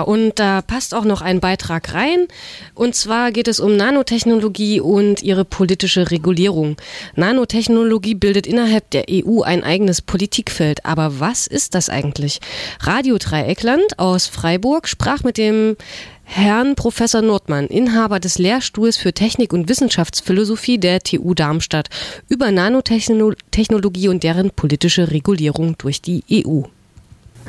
Und da passt auch noch ein Beitrag rein. Und zwar geht es um Nanotechnologie und ihre politische Regulierung. Nanotechnologie bildet innerhalb der EU ein eigenes Politikfeld. Aber was ist das eigentlich? Radio Dreieckland aus Freiburg sprach mit dem Herrn Professor Nordmann, Inhaber des Lehrstuhls für Technik und Wissenschaftsphilosophie der TU Darmstadt, über Nanotechnologie und deren politische Regulierung durch die EU.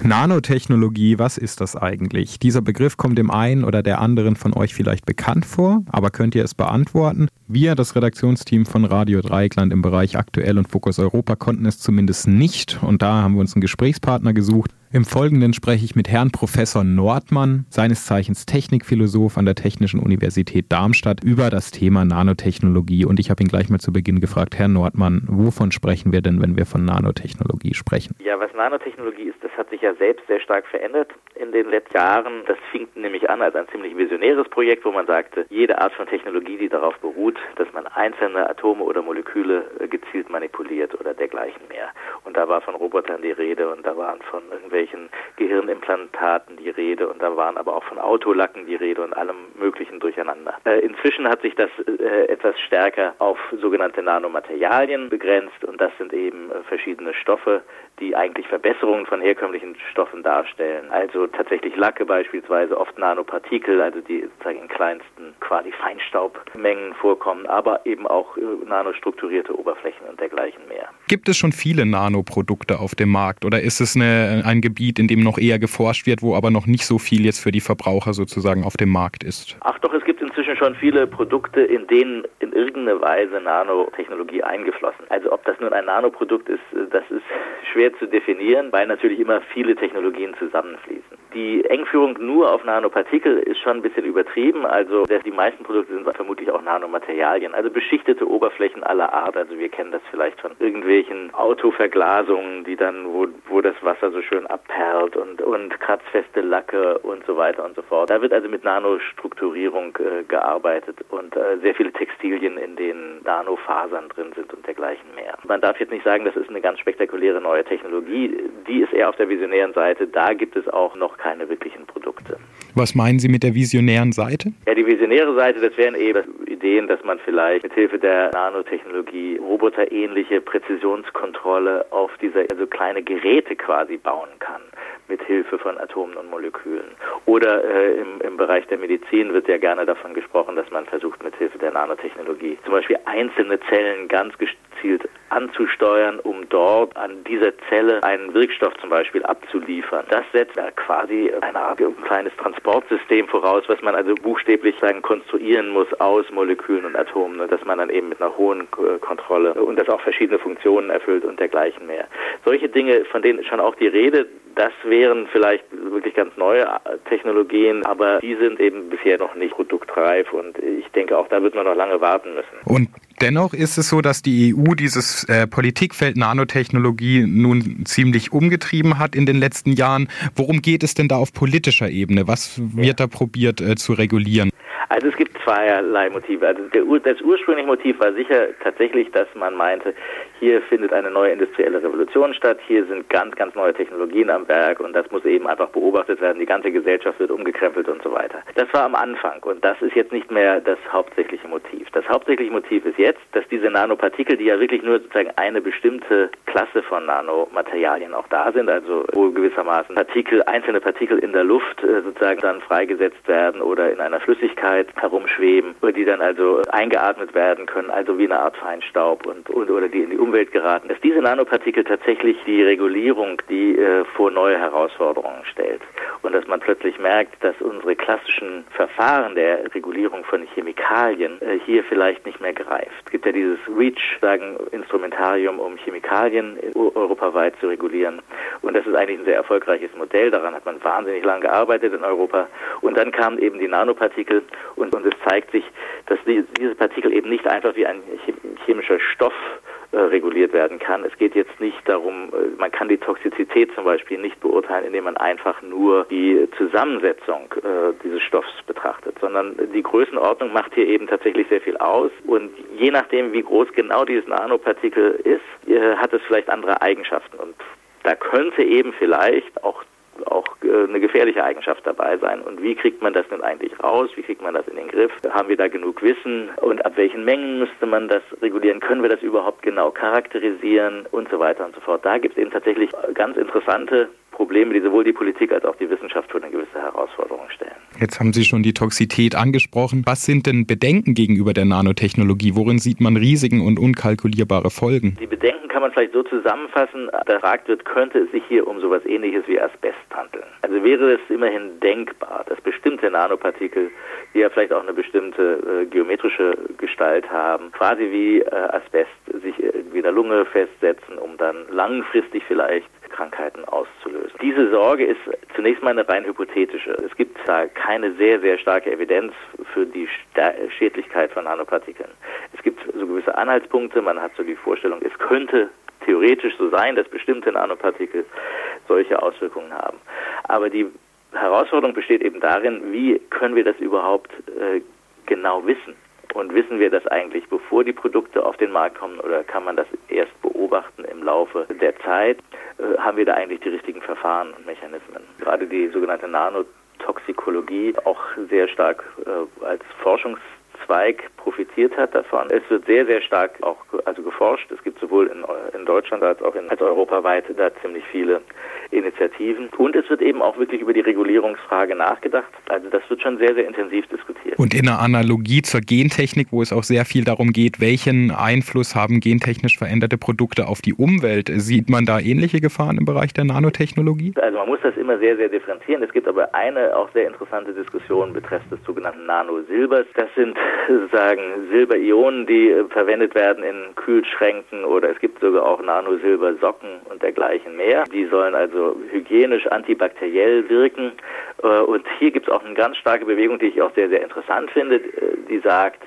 Nanotechnologie, was ist das eigentlich? Dieser Begriff kommt dem einen oder der anderen von euch vielleicht bekannt vor, aber könnt ihr es beantworten? Wir, das Redaktionsteam von Radio Dreieckland im Bereich Aktuell und Fokus Europa, konnten es zumindest nicht und da haben wir uns einen Gesprächspartner gesucht. Im Folgenden spreche ich mit Herrn Professor Nordmann, seines Zeichens Technikphilosoph an der Technischen Universität Darmstadt, über das Thema Nanotechnologie. Und ich habe ihn gleich mal zu Beginn gefragt, Herr Nordmann, wovon sprechen wir denn, wenn wir von Nanotechnologie sprechen? Ja, was Nanotechnologie ist, das hat sich ja selbst sehr stark verändert in den letzten Jahren. Das fing nämlich an als ein ziemlich visionäres Projekt, wo man sagte, jede Art von Technologie, die darauf beruht, dass man einzelne Atome oder Moleküle äh, gezielt manipuliert oder dergleichen mehr. Und da war von Robotern die Rede und da waren von irgendwelchen Gehirnimplantaten die Rede und da waren aber auch von Autolacken die Rede und allem möglichen durcheinander. Äh, inzwischen hat sich das äh, etwas stärker auf sogenannte Nanomaterialien begrenzt und das sind eben äh, verschiedene Stoffe, die eigentlich Verbesserungen von herkömmlichen Stoffen darstellen. Also tatsächlich Lacke beispielsweise, oft Nanopartikel, also die in kleinsten quasi Feinstaubmengen vorkommen, aber eben auch äh, nanostrukturierte Oberflächen und dergleichen mehr. Gibt es schon viele Nanoprodukte auf dem Markt oder ist es eine, ein Gebiet, in dem noch eher geforscht wird, wo aber noch nicht so viel jetzt für die Verbraucher sozusagen auf dem Markt ist? Ach doch, es gibt inzwischen schon viele Produkte, in denen in irgendeiner Weise Nanotechnologie eingeflossen. Also ob das nun ein Nanoprodukt ist, äh, das ist schwer zu definieren, weil natürlich immer viele Technologien zusammenfließen. Die Engführung nur auf Nanopartikel ist schon ein bisschen übertrieben. Also die meisten Produkte sind vermutlich auch Nanomaterialien, also beschichtete Oberflächen aller Art. Also wir kennen das vielleicht von irgendwelchen Autoverglasungen, die dann, wo, wo das Wasser so schön abperlt und, und kratzfeste Lacke und so weiter und so fort. Da wird also mit Nanostrukturierung äh, gearbeitet und äh, sehr viele Textilien, in denen Nanofasern drin sind und dergleichen mehr. Man darf jetzt nicht sagen, das ist eine ganz spektakuläre neue Technologie. Die ist eher auf der visionären Seite. Da gibt es auch noch keine wirklichen Produkte. Was meinen Sie mit der visionären Seite? Ja, die visionäre Seite, das wären eben Ideen, dass man vielleicht mit Hilfe der Nanotechnologie roboterähnliche Präzisionskontrolle auf diese also kleine Geräte quasi bauen kann mit Hilfe von Atomen und Molekülen. Oder äh, im, im Bereich der Medizin wird ja gerne davon gesprochen, dass man versucht, mit Hilfe der Nanotechnologie zum Beispiel einzelne Zellen ganz gezielt anzusteuern, um dort an dieser Zelle einen Wirkstoff zum Beispiel abzuliefern. Das setzt quasi eine Art ein kleines Transportsystem voraus, was man also buchstäblich sagen konstruieren muss aus Molekülen und Atomen, dass man dann eben mit einer hohen Kontrolle und das auch verschiedene Funktionen erfüllt und dergleichen mehr. Solche Dinge, von denen schon auch die Rede, das wären vielleicht wirklich ganz neue Technologien, aber die sind eben bisher noch nicht produktreif und ich denke auch da wird man noch lange warten müssen. Und dennoch ist es so, dass die EU dieses äh, Politikfeld Nanotechnologie nun ziemlich umgetrieben hat in den letzten Jahren. Worum geht es denn da auf politischer Ebene? Was wird ja. da probiert äh, zu regulieren? Also es gibt zweierlei Motive. Also das ursprüngliche Motiv war sicher tatsächlich, dass man meinte, hier findet eine neue industrielle Revolution statt, hier sind ganz, ganz neue Technologien am Werk und das muss eben einfach beobachtet werden, die ganze Gesellschaft wird umgekrempelt und so weiter. Das war am Anfang und das ist jetzt nicht mehr das hauptsächliche Motiv. Das hauptsächliche Motiv ist jetzt, dass diese Nanopartikel, die ja wirklich nur sozusagen eine bestimmte Klasse von Nanomaterialien auch da sind, also wo gewissermaßen Partikel, einzelne Partikel in der Luft äh, sozusagen dann freigesetzt werden oder in einer Flüssigkeit herumschweben, die dann also eingeatmet werden können, also wie eine Art Feinstaub und, und oder die in die Umwelt geraten, dass diese Nanopartikel tatsächlich die Regulierung, die äh, vor neue Herausforderungen stellt und dass man plötzlich merkt, dass unsere klassischen Verfahren der Regulierung von Chemikalien äh, hier vielleicht nicht mehr greift. Es gibt ja dieses REACH, sagen Instrumentarium, um Chemikalien europaweit zu regulieren und das ist eigentlich ein sehr erfolgreiches Modell. Daran hat man wahnsinnig lange gearbeitet in Europa und dann kamen eben die Nanopartikel und, und es zeigt sich, dass die, diese Partikel eben nicht einfach wie ein chemischer Stoff äh, reguliert werden kann. Es geht jetzt nicht darum, äh, man kann die Toxizität zum Beispiel nicht beurteilen, indem man einfach nur die Zusammensetzung äh, dieses Stoffs betrachtet, sondern die Größenordnung macht hier eben tatsächlich sehr viel aus und je nachdem, wie groß genau dieses Nanopartikel ist, hat es vielleicht andere Eigenschaften und da könnte eben vielleicht auch auch äh, äh, eine gefährliche Eigenschaft dabei sein. Und wie kriegt man das nun eigentlich raus? Wie kriegt man das in den Griff? Haben wir da genug Wissen? Und ab welchen Mengen müsste man das regulieren? Können wir das überhaupt genau charakterisieren? Und so weiter und so fort. Da gibt es eben tatsächlich ganz interessante Probleme, die sowohl die Politik als auch die Wissenschaft vor eine gewisse Herausforderung stellen. Jetzt haben Sie schon die Toxität angesprochen. Was sind denn Bedenken gegenüber der Nanotechnologie? Worin sieht man Risiken und unkalkulierbare Folgen? Die Bedenken kann man vielleicht so zusammenfassen, gefragt wird, könnte es sich hier um sowas ähnliches wie Asbest handeln. Also wäre es immerhin denkbar, dass bestimmte Nanopartikel, die ja vielleicht auch eine bestimmte äh, geometrische Gestalt haben, quasi wie äh, Asbest sich irgendwie in der Lunge festsetzen, um dann langfristig vielleicht Krankheiten auszulösen. Diese Sorge ist zunächst mal eine rein hypothetische. Es gibt da keine sehr, sehr starke Evidenz für die Schädlichkeit von Nanopartikeln. Es gibt so gewisse Anhaltspunkte, man hat so die Vorstellung, es könnte theoretisch so sein, dass bestimmte Nanopartikel solche Auswirkungen haben. Aber die Herausforderung besteht eben darin, wie können wir das überhaupt äh, genau wissen? Und wissen wir das eigentlich, bevor die Produkte auf den Markt kommen oder kann man das erst beobachten im Laufe der Zeit? Äh, haben wir da eigentlich die richtigen Verfahren und Mechanismen? Gerade die sogenannte Nanotoxikologie auch sehr stark äh, als Forschungszweig profitiert hat davon. Es wird sehr, sehr stark auch also geforscht. Es gibt sowohl in, in Deutschland als auch in, als europaweit da ziemlich viele Initiativen. Und es wird eben auch wirklich über die Regulierungsfrage nachgedacht. Also das wird schon sehr, sehr intensiv diskutiert. Und in einer Analogie zur Gentechnik, wo es auch sehr viel darum geht, welchen Einfluss haben gentechnisch veränderte Produkte auf die Umwelt, sieht man da ähnliche Gefahren im Bereich der Nanotechnologie? Also man muss das immer sehr, sehr differenzieren. Es gibt aber eine auch sehr interessante Diskussion betreffend des sogenannten Nanosilbers. Das sind sozusagen Silberionen, die verwendet werden in Kühlschränken oder es gibt sogar auch Nanosilbersocken und dergleichen mehr. Die sollen also also hygienisch, antibakteriell wirken. Äh, und hier gibt es auch eine ganz starke Bewegung, die ich auch sehr, sehr interessant finde, äh, die sagt,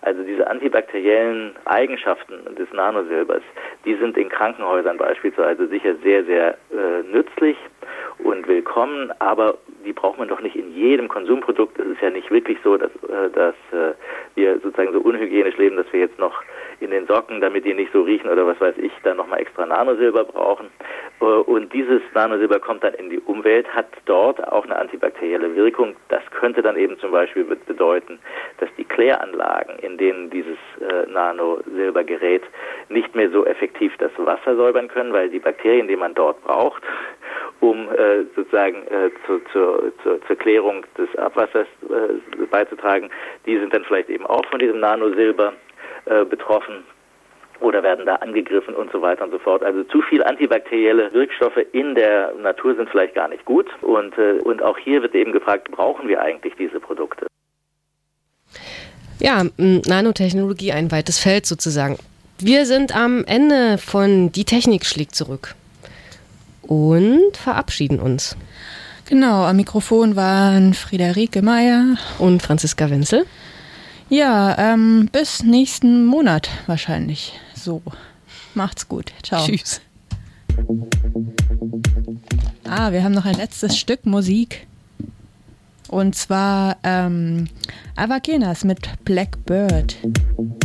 also diese antibakteriellen Eigenschaften des Nanosilbers, die sind in Krankenhäusern beispielsweise sicher sehr, sehr äh, nützlich und willkommen, aber die braucht man doch nicht in jedem Konsumprodukt. Es ist ja nicht wirklich so, dass, äh, dass äh, wir sozusagen so unhygienisch leben, dass wir jetzt noch in den Socken, damit die nicht so riechen oder was weiß ich, dann nochmal extra Nanosilber brauchen. Äh, und dieses Nanosilber kommt dann in die Umwelt, hat dort auch eine antibakterielle Wirkung. Das könnte dann eben zum Beispiel bedeuten, dass die Kläranlagen, in denen dieses äh, Nanosilber gerät, nicht mehr so effektiv das Wasser säubern können, weil die Bakterien, die man dort braucht, um äh, sozusagen äh, zu, zu, zu, zur Klärung des Abwassers äh, beizutragen, die sind dann vielleicht eben auch von diesem Nanosilber äh, betroffen oder werden da angegriffen und so weiter und so fort. Also zu viel antibakterielle Wirkstoffe in der Natur sind vielleicht gar nicht gut. Und, äh, und auch hier wird eben gefragt, brauchen wir eigentlich diese Produkte? Ja, Nanotechnologie ein weites Feld sozusagen. Wir sind am Ende von Die Technik schlägt zurück und verabschieden uns. Genau, am Mikrofon waren Friederike Meyer und Franziska Wenzel. Ja, ähm, bis nächsten Monat wahrscheinlich. So, macht's gut. Ciao. Tschüss. Ah, wir haben noch ein letztes Stück Musik. Und zwar ähm, Avakenas mit Blackbird. Bird.